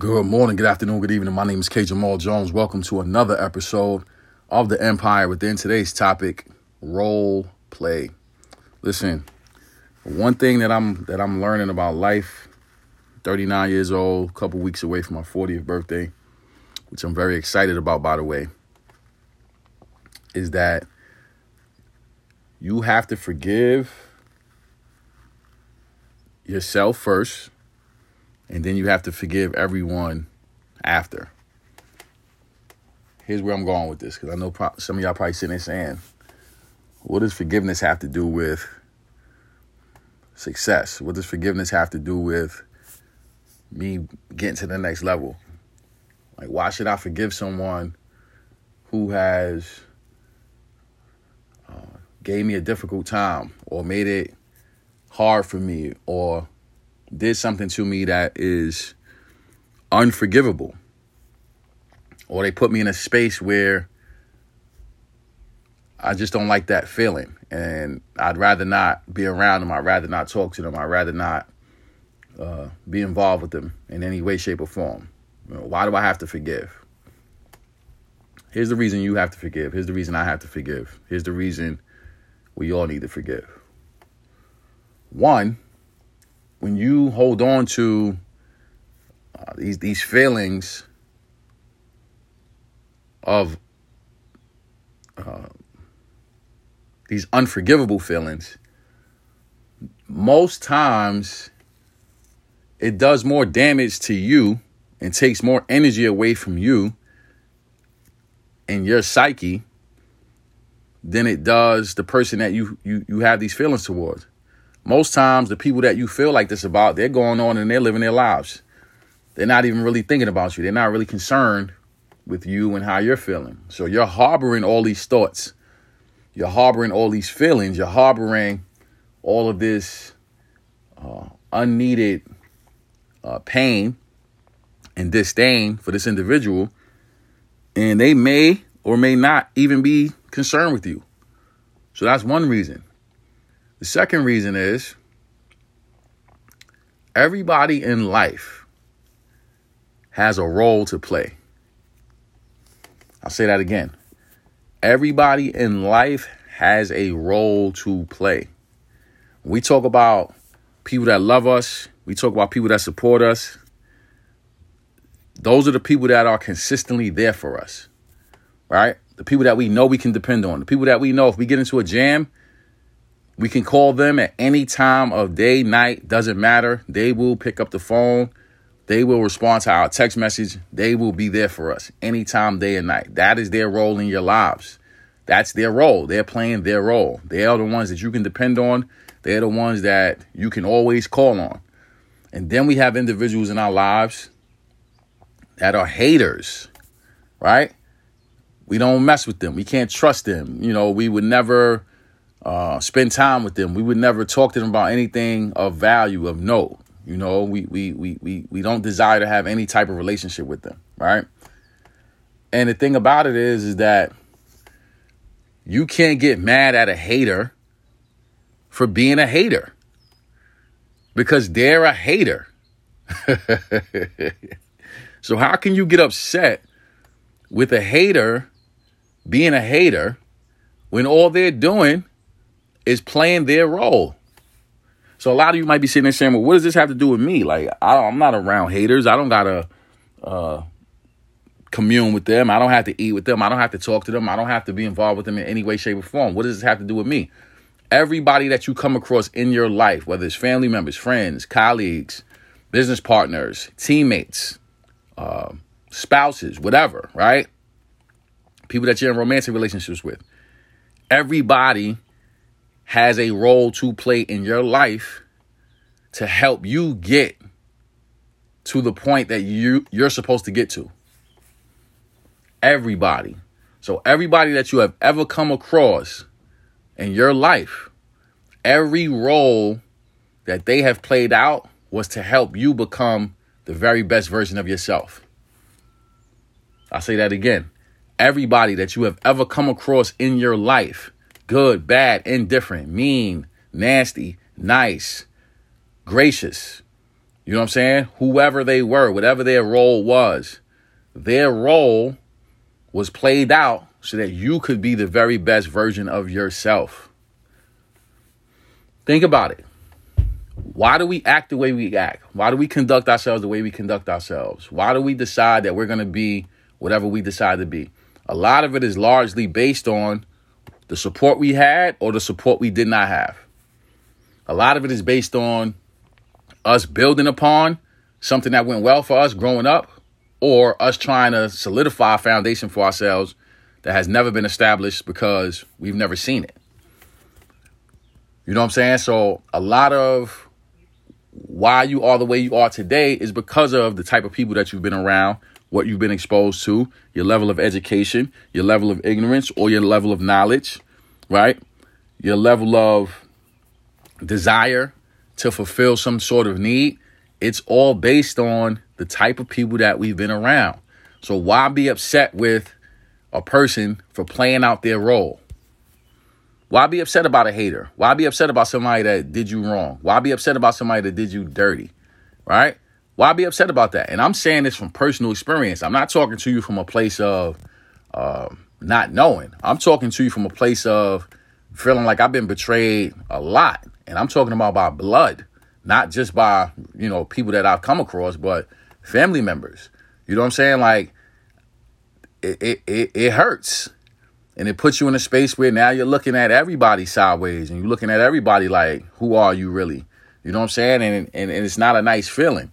Good morning, good afternoon, good evening. My name is K. Jamal Jones. Welcome to another episode of The Empire Within. Today's topic, role play. Listen, one thing that I'm that I'm learning about life, 39 years old, a couple weeks away from my 40th birthday, which I'm very excited about, by the way, is that you have to forgive yourself first and then you have to forgive everyone after. Here's where I'm going with this because I know pro- some of y'all probably sitting there saying, what does forgiveness have to do with success? What does forgiveness have to do with me getting to the next level? Like, why should I forgive someone who has uh, gave me a difficult time or made it hard for me or did something to me that is unforgivable. Or they put me in a space where I just don't like that feeling. And I'd rather not be around them. I'd rather not talk to them. I'd rather not uh, be involved with them in any way, shape, or form. You know, why do I have to forgive? Here's the reason you have to forgive. Here's the reason I have to forgive. Here's the reason we all need to forgive. One, when you hold on to uh, these these feelings of uh, these unforgivable feelings, most times it does more damage to you and takes more energy away from you and your psyche than it does the person that you you you have these feelings towards most times the people that you feel like this about, they're going on and they're living their lives. They're not even really thinking about you. They're not really concerned with you and how you're feeling. So you're harboring all these thoughts. You're harboring all these feelings. You're harboring all of this uh, unneeded uh, pain and disdain for this individual. And they may or may not even be concerned with you. So that's one reason. The second reason is everybody in life has a role to play. I'll say that again. Everybody in life has a role to play. we talk about people that love us, we talk about people that support us. Those are the people that are consistently there for us, right? The people that we know we can depend on. The people that we know if we get into a jam, we can call them at any time of day, night, doesn't matter. They will pick up the phone. They will respond to our text message. They will be there for us anytime, day and night. That is their role in your lives. That's their role. They're playing their role. They are the ones that you can depend on. They're the ones that you can always call on. And then we have individuals in our lives that are haters, right? We don't mess with them. We can't trust them. You know, we would never uh, spend time with them. We would never talk to them about anything of value, of note. You know, we we we we we don't desire to have any type of relationship with them, right? And the thing about it is, is that you can't get mad at a hater for being a hater because they're a hater. so how can you get upset with a hater being a hater when all they're doing is playing their role. So a lot of you might be sitting there saying, "Well, what does this have to do with me? Like, I, am not around haters. I don't gotta uh, commune with them. I don't have to eat with them. I don't have to talk to them. I don't have to be involved with them in any way, shape, or form. What does this have to do with me? Everybody that you come across in your life, whether it's family members, friends, colleagues, business partners, teammates, uh, spouses, whatever, right? People that you're in romantic relationships with. Everybody has a role to play in your life to help you get to the point that you you're supposed to get to. Everybody. So everybody that you have ever come across in your life, every role that they have played out was to help you become the very best version of yourself. I'll say that again. Everybody that you have ever come across in your life good, bad, indifferent, mean, nasty, nice, gracious. You know what I'm saying? Whoever they were, whatever their role was, their role was played out so that you could be the very best version of yourself. Think about it. Why do we act the way we act? Why do we conduct ourselves the way we conduct ourselves? Why do we decide that we're going to be whatever we decide to be? A lot of it is largely based on the support we had or the support we did not have. A lot of it is based on us building upon something that went well for us growing up or us trying to solidify a foundation for ourselves that has never been established because we've never seen it. You know what I'm saying? So a lot of why you are the way you are today is because of the type of people that you've been around, what you've been exposed to, your level of education, your level of ignorance, or your level of knowledge, right? Your level of desire to fulfill some sort of need. It's all based on the type of people that we've been around. So why be upset with a person for playing out their role? Why be upset about a hater? Why be upset about somebody that did you wrong? Why be upset about somebody that did you dirty? Right? Why be upset about that? And I'm saying this from personal experience. I'm not talking to you from a place of uh, not knowing. I'm talking to you from a place of feeling like I've been betrayed a lot. And I'm talking about by blood, not just by, you know, people that I've come across, but family members. You know what I'm saying? Like, it, it, it, it hurts and it puts you in a space where now you're looking at everybody sideways and you're looking at everybody like, who are you really? You know what I'm saying? And, and, and it's not a nice feeling.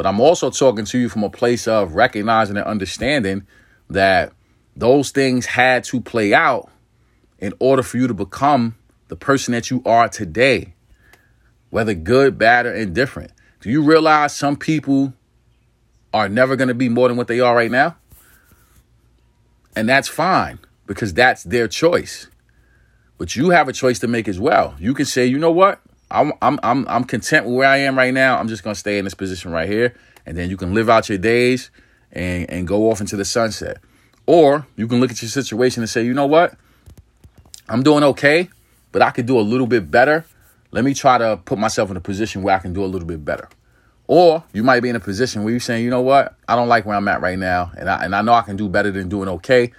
But I'm also talking to you from a place of recognizing and understanding that those things had to play out in order for you to become the person that you are today, whether good, bad, or indifferent. Do you realize some people are never going to be more than what they are right now? And that's fine because that's their choice. But you have a choice to make as well. You can say, you know what? I'm I'm I'm I'm content with where I am right now. I'm just gonna stay in this position right here. And then you can live out your days and, and go off into the sunset. Or you can look at your situation and say, you know what? I'm doing okay, but I could do a little bit better. Let me try to put myself in a position where I can do a little bit better. Or you might be in a position where you're saying, you know what? I don't like where I'm at right now. And I, and I know I can do better than doing okay.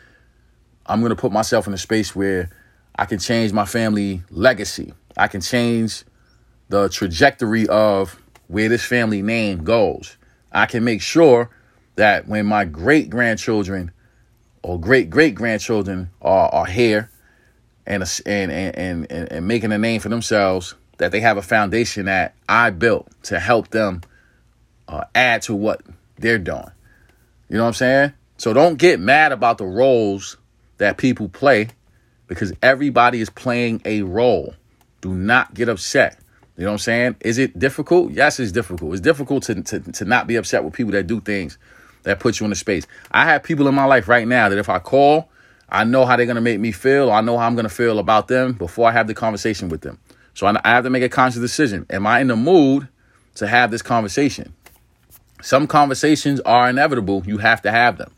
I'm to put myself in a space where I can change my family legacy. I can change the trajectory of where this family name goes. I can make sure that when my great grandchildren or great great grandchildren are, are here and, and, and, and, and making a name for themselves, that they have a foundation that I built to help them uh, add to what they're doing. You know what I'm saying? So don't get mad about the roles that people play because everybody is playing a role. Do not get upset. You know what I'm saying? Is it difficult? Yes, it's difficult. It's difficult to, to, to not be upset with people that do things that put you in a space. I have people in my life right now that if I call, I know how they're going to make me feel. I know how I'm going to feel about them before I have the conversation with them. So I have to make a conscious decision. Am I in the mood to have this conversation? Some conversations are inevitable. You have to have them,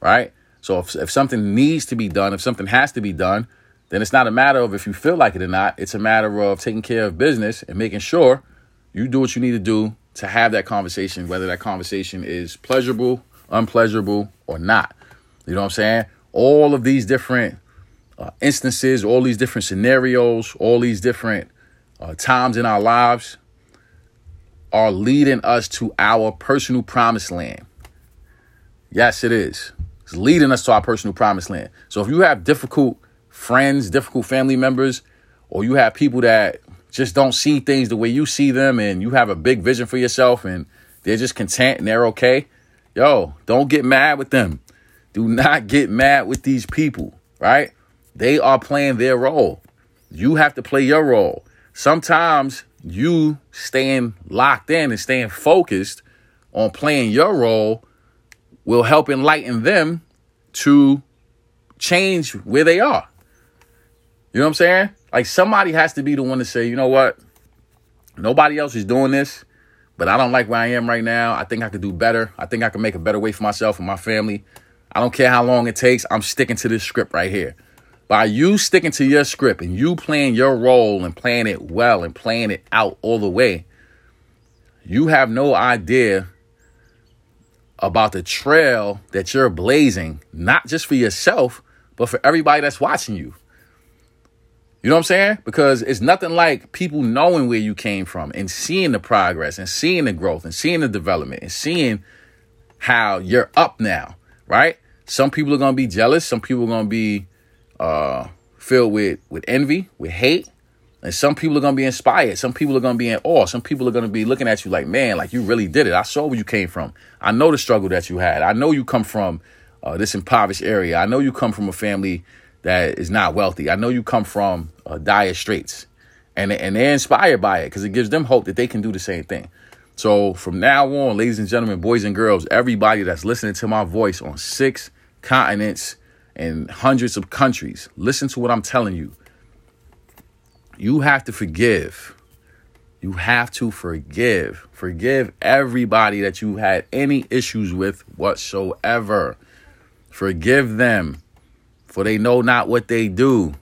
right? So if, if something needs to be done, if something has to be done, then it's not a matter of if you feel like it or not. It's a matter of taking care of business and making sure you do what you need to do to have that conversation, whether that conversation is pleasurable, unpleasurable, or not. You know what I'm saying? All of these different uh, instances, all these different scenarios, all these different uh, times in our lives are leading us to our personal promised land. Yes, it is. It's leading us to our personal promised land. So if you have difficult friends, difficult family members, or you have people that just don't see things the way you see them and you have a big vision for yourself and they're just content and they're okay, yo, don't get mad with them. Do not get mad with these people, right? They are playing their role. You have to play your role. Sometimes you staying locked in and staying focused on playing your role will help enlighten them to change where they are. You know what I'm saying? Like somebody has to be the one to say, you know what? Nobody else is doing this, but I don't like where I am right now. I think I could do better. I think I can make a better way for myself and my family. I don't care how long it takes. I'm sticking to this script right here. By you sticking to your script and you playing your role and playing it well and playing it out all the way, you have no idea about the trail that you're blazing, not just for yourself, but for everybody that's watching you. You know what I'm saying? Because it's nothing like people knowing where you came from and seeing the progress and seeing the growth and seeing the development and seeing how you're up now, right? Some people are gonna be jealous. Some people are gonna be uh, filled with with envy, with hate, and some people are gonna be inspired. Some people are gonna be in awe. Some people are gonna be looking at you like, man, like you really did it. I saw where you came from. I know the struggle that you had. I know you come from uh, this impoverished area. I know you come from a family that is not wealthy. I know you come from uh, dire straits, and and they're inspired by it because it gives them hope that they can do the same thing. So from now on, ladies and gentlemen, boys and girls, everybody that's listening to my voice on six continents and hundreds of countries, listen to what I'm telling you. You have to forgive. You have to forgive. Forgive everybody that you had any issues with whatsoever. Forgive them for they know not what they do.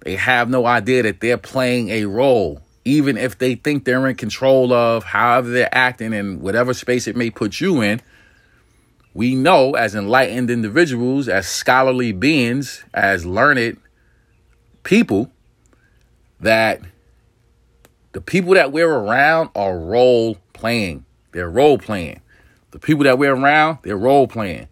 They have no idea that they're playing a role, even if they think they're in control of however they're acting in whatever space it may put you in. We know, as enlightened individuals, as scholarly beings, as learned people, that the people that we're around are role playing. They're role playing. The people that we're around, they're role playing.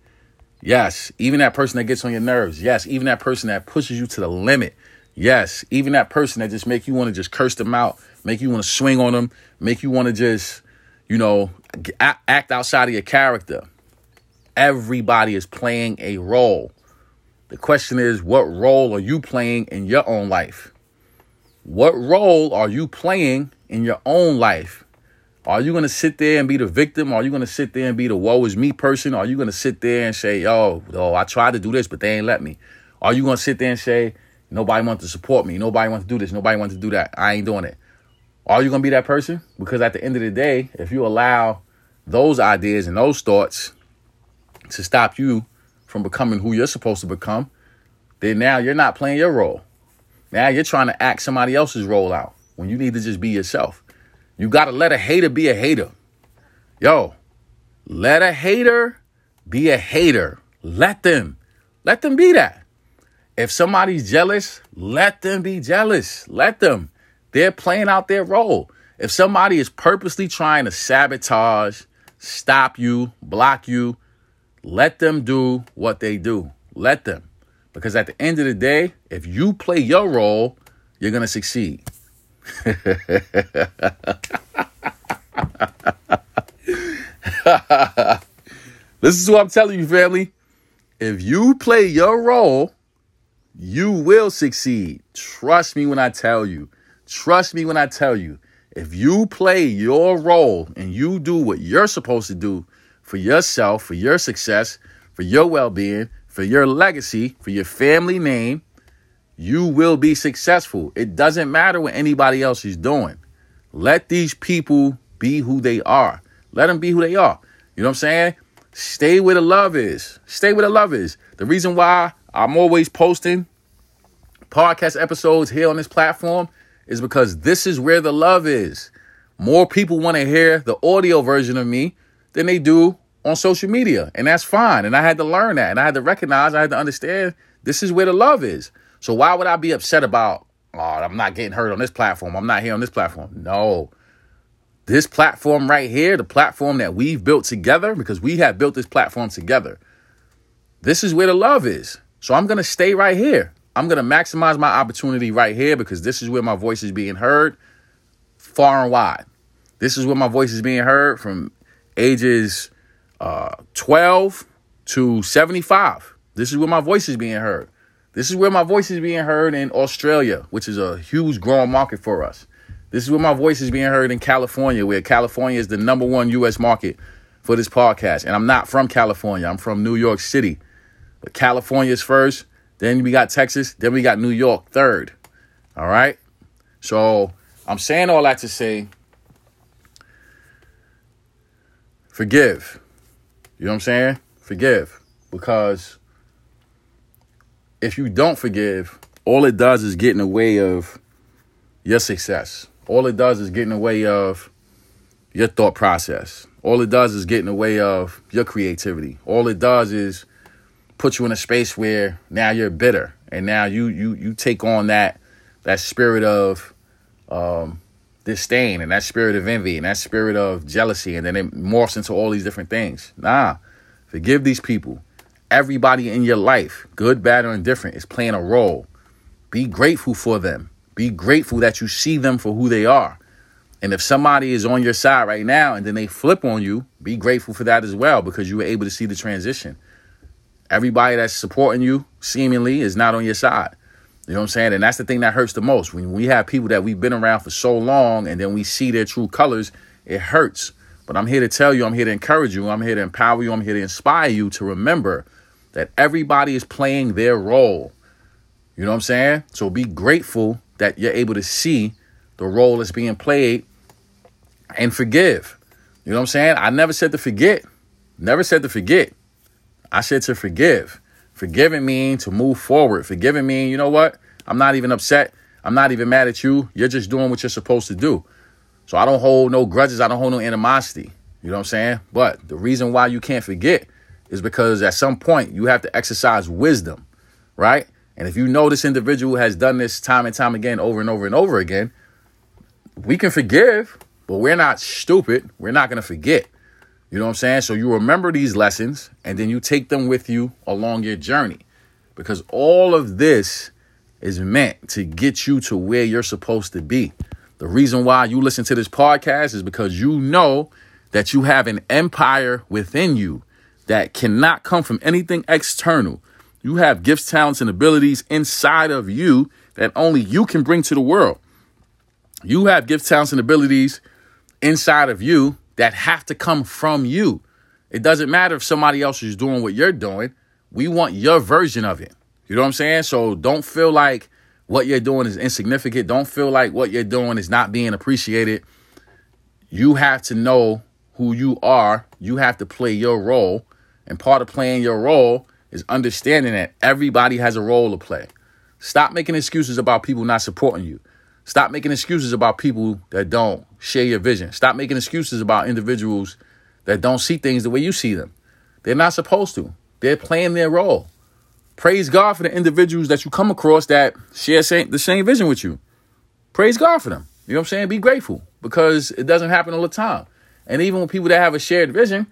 Yes, even that person that gets on your nerves. Yes, even that person that pushes you to the limit. Yes, even that person that just make you want to just curse them out, make you want to swing on them, make you want to just, you know, act outside of your character. Everybody is playing a role. The question is, what role are you playing in your own life? What role are you playing in your own life? Are you going to sit there and be the victim? Are you going to sit there and be the woe is me person? Are you going to sit there and say, yo, yo, I tried to do this, but they ain't let me? Are you going to sit there and say, nobody wants to support me? Nobody wants to do this. Nobody wants to do that. I ain't doing it. Are you going to be that person? Because at the end of the day, if you allow those ideas and those thoughts to stop you from becoming who you're supposed to become, then now you're not playing your role. Now you're trying to act somebody else's role out when you need to just be yourself. You got to let a hater be a hater. Yo, let a hater be a hater. Let them. Let them be that. If somebody's jealous, let them be jealous. Let them. They're playing out their role. If somebody is purposely trying to sabotage, stop you, block you, let them do what they do. Let them. Because at the end of the day, if you play your role, you're going to succeed. this is what I'm telling you, family. If you play your role, you will succeed. Trust me when I tell you. Trust me when I tell you. If you play your role and you do what you're supposed to do for yourself, for your success, for your well being, for your legacy, for your family name, you will be successful. It doesn't matter what anybody else is doing. Let these people be who they are. Let them be who they are. You know what I'm saying? Stay where the love is. Stay where the love is. The reason why I'm always posting podcast episodes here on this platform is because this is where the love is. More people want to hear the audio version of me than they do on social media. And that's fine. And I had to learn that. And I had to recognize, I had to understand this is where the love is. So why would I be upset about, oh, I'm not getting heard on this platform. I'm not here on this platform. No. This platform right here, the platform that we've built together, because we have built this platform together, this is where the love is. So I'm going to stay right here. I'm going to maximize my opportunity right here because this is where my voice is being heard far and wide. This is where my voice is being heard from ages uh, 12 to 75. This is where my voice is being heard. This is where my voice is being heard in Australia, which is a huge growing market for us. This is where my voice is being heard in California, where California is the number one U.S. market for this podcast. And I'm not from California, I'm from New York City. But California is first, then we got Texas, then we got New York third. All right? So I'm saying all that to say forgive. You know what I'm saying? Forgive. Because if you don't forgive, all it does is get in the way of your success. All it does is get in the way of your thought process. All it does is get in the way of your creativity. All it does is put you in a space where now you're bitter and now you you you take on that that spirit of um, disdain and that spirit of envy and that spirit of jealousy and then it morphs into all these different things. Nah, forgive these people. Everybody in your life, good, bad, or indifferent, is playing a role. Be grateful for them. Be grateful that you see them for who they are. And if somebody is on your side right now and then they flip on you, be grateful for that as well because you were able to see the transition. Everybody that's supporting you seemingly is not on your side. You know what I'm saying? And that's the thing that hurts the most. When we have people that we've been around for so long and then we see their true colors, it hurts. But I'm here to tell you, I'm here to encourage you, I'm here to empower you, I'm here to inspire you to remember that everybody is playing their role. You know what I'm saying? So be grateful that you're able to see the role that's being played and forgive. You know what I'm saying? I never said to forget. Never said to forget. I said to forgive. Forgiving mean to move forward. Forgiving mean, you know what? I'm not even upset. I'm not even mad at you. You're just doing what you're supposed to do. So I don't hold no grudges. I don't hold no animosity. You know what I'm saying? But the reason why you can't forget is because at some point you have to exercise wisdom, right? And if you know this individual has done this time and time again, over and over and over again, we can forgive, but we're not stupid. We're not going to forget. You know what I'm saying? So you remember these lessons and then you take them with you along your journey because all of this is meant to get you to where you're supposed to be. The reason why you listen to this podcast is because you know that you have an empire within you that cannot come from anything external. You have gifts, talents, and abilities inside of you that only you can bring to the world. You have gifts, talents, and abilities inside of you that have to come from you. It doesn't matter if somebody else is doing what you're doing. We want your version of it. You know what I'm saying? So don't feel like what you're doing is insignificant. Don't feel like what you're doing is not being appreciated. You have to know who you are. You have to play your role. And part of playing your role is understanding that everybody has a role to play. Stop making excuses about people not supporting you. Stop making excuses about people that don't share your vision. Stop making excuses about individuals that don't see things the way you see them. They're not supposed to. They're playing their role. Praise God for the individuals that you come across that share the same vision with you. Praise God for them. You know what I'm saying? Be grateful because it doesn't happen all the time. And even with people that have a shared vision,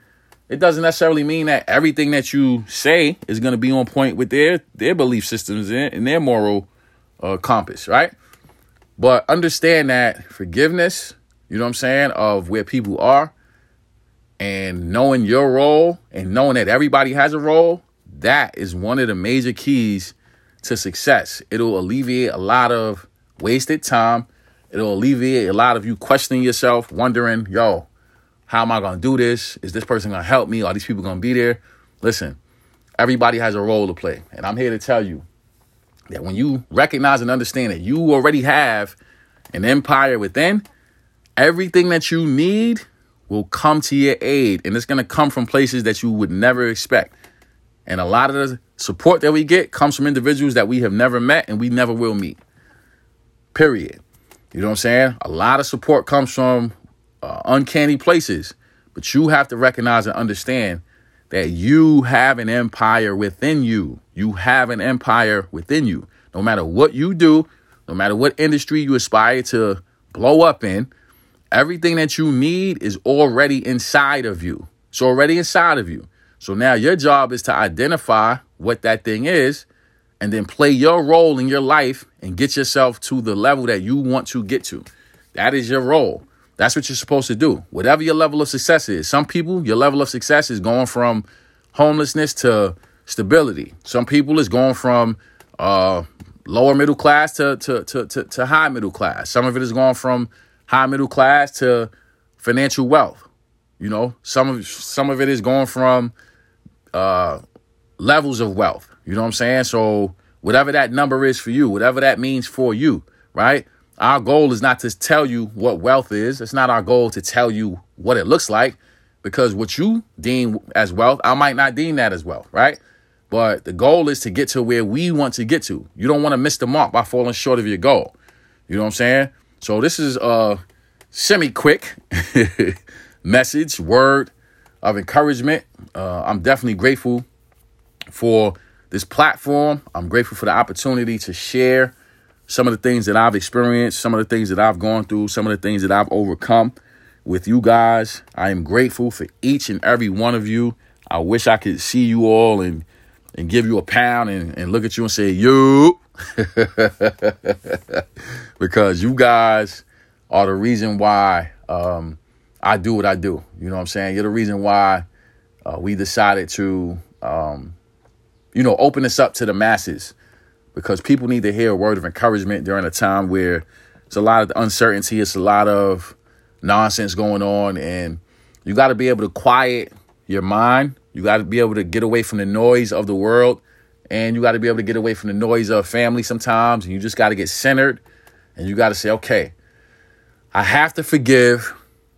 it doesn't necessarily mean that everything that you say is going to be on point with their their belief systems and their moral uh, compass, right? But understand that forgiveness, you know what I'm saying, of where people are and knowing your role and knowing that everybody has a role, that is one of the major keys to success. It'll alleviate a lot of wasted time. It'll alleviate a lot of you questioning yourself, wondering, yo, how am I going to do this? Is this person going to help me? Are these people going to be there? Listen, everybody has a role to play. And I'm here to tell you that when you recognize and understand that you already have an empire within, everything that you need will come to your aid. And it's going to come from places that you would never expect. And a lot of the support that we get comes from individuals that we have never met and we never will meet. Period. You know what I'm saying? A lot of support comes from uh, uncanny places, but you have to recognize and understand that you have an empire within you. You have an empire within you. No matter what you do, no matter what industry you aspire to blow up in, everything that you need is already inside of you. It's already inside of you. So now your job is to identify what that thing is and then play your role in your life and get yourself to the level that you want to get to. That is your role. That's what you're supposed to do. Whatever your level of success is. Some people, your level of success is going from homelessness to stability. Some people is going from uh, lower middle class to, to, to, to, to high middle class. Some of it is going from high middle class to financial wealth. You know, some of some of it is going from uh, levels of wealth. You know what I'm saying? So whatever that number is for you, whatever that means for you, right? Our goal is not to tell you what wealth is. It's not our goal to tell you what it looks like because what you deem as wealth, I might not deem that as wealth, right? But the goal is to get to where we want to get to. You don't want to miss the mark by falling short of your goal. You know what I'm saying? So this is a semi quick message, word of encouragement. Uh, I'm definitely grateful for this platform. I'm grateful for the opportunity to share some of the things that I've experienced, some of the things that I've gone through, some of the things that I've overcome with you guys. I am grateful for each and every one of you. I wish I could see you all and and give you a pound and, and look at you and say, you. because you guys are the reason why um, I do what I do. You know what I'm saying? You're the reason why uh, we decided to, um, you know, open this up to the masses because people need to hear a word of encouragement during a time where it's a lot of uncertainty, it's a lot of nonsense going on, and you got to be able to quiet your mind you got to be able to get away from the noise of the world and you got to be able to get away from the noise of family sometimes. And you just got to get centered and you got to say, okay, I have to forgive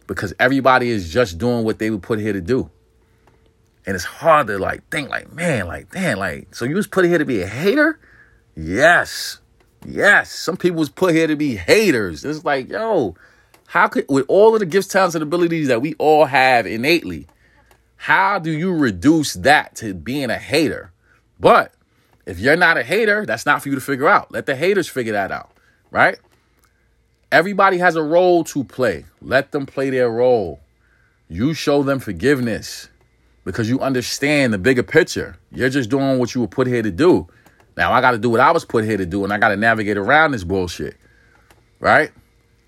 because everybody is just doing what they were put here to do. And it's hard to like think like, man, like, damn, like, so you was put here to be a hater? Yes. Yes. Some people was put here to be haters. It's like, yo, how could with all of the gifts, talents, and abilities that we all have innately, how do you reduce that to being a hater? But if you're not a hater, that's not for you to figure out. Let the haters figure that out, right? Everybody has a role to play. Let them play their role. You show them forgiveness because you understand the bigger picture. You're just doing what you were put here to do. Now I got to do what I was put here to do, and I got to navigate around this bullshit, right?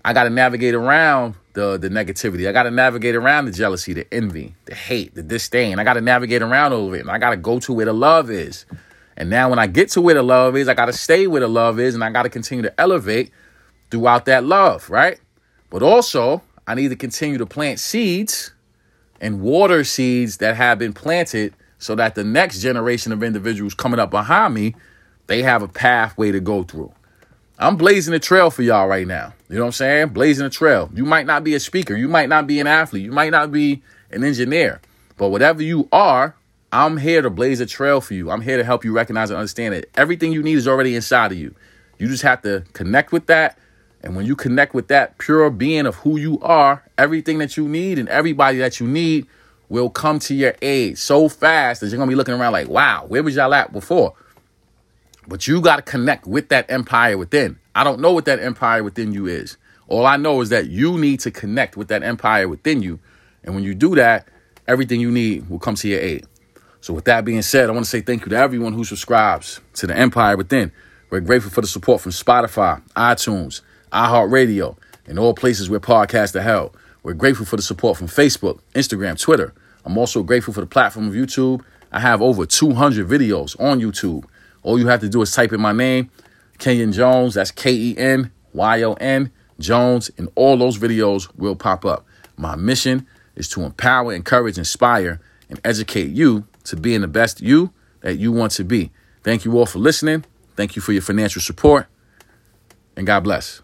I got to navigate around the the negativity. I got to navigate around the jealousy, the envy, the hate, the disdain. I got to navigate around all of it, and I got to go to where the love is. And now, when I get to where the love is, I got to stay where the love is, and I got to continue to elevate throughout that love, right? But also, I need to continue to plant seeds and water seeds that have been planted, so that the next generation of individuals coming up behind me, they have a pathway to go through. I'm blazing a trail for y'all right now. You know what I'm saying? Blazing a trail. You might not be a speaker. You might not be an athlete. You might not be an engineer. But whatever you are, I'm here to blaze a trail for you. I'm here to help you recognize and understand that everything you need is already inside of you. You just have to connect with that. And when you connect with that pure being of who you are, everything that you need and everybody that you need will come to your aid so fast that you're going to be looking around like, wow, where was y'all at before? But you got to connect with that empire within. I don't know what that empire within you is. All I know is that you need to connect with that empire within you. And when you do that, everything you need will come to your aid. So, with that being said, I want to say thank you to everyone who subscribes to the Empire Within. We're grateful for the support from Spotify, iTunes, iHeartRadio, and all places where podcasts are held. We're grateful for the support from Facebook, Instagram, Twitter. I'm also grateful for the platform of YouTube. I have over 200 videos on YouTube. All you have to do is type in my name, Kenyon Jones. That's K E N Y O N Jones, and all those videos will pop up. My mission is to empower, encourage, inspire, and educate you to being the best you that you want to be. Thank you all for listening. Thank you for your financial support, and God bless.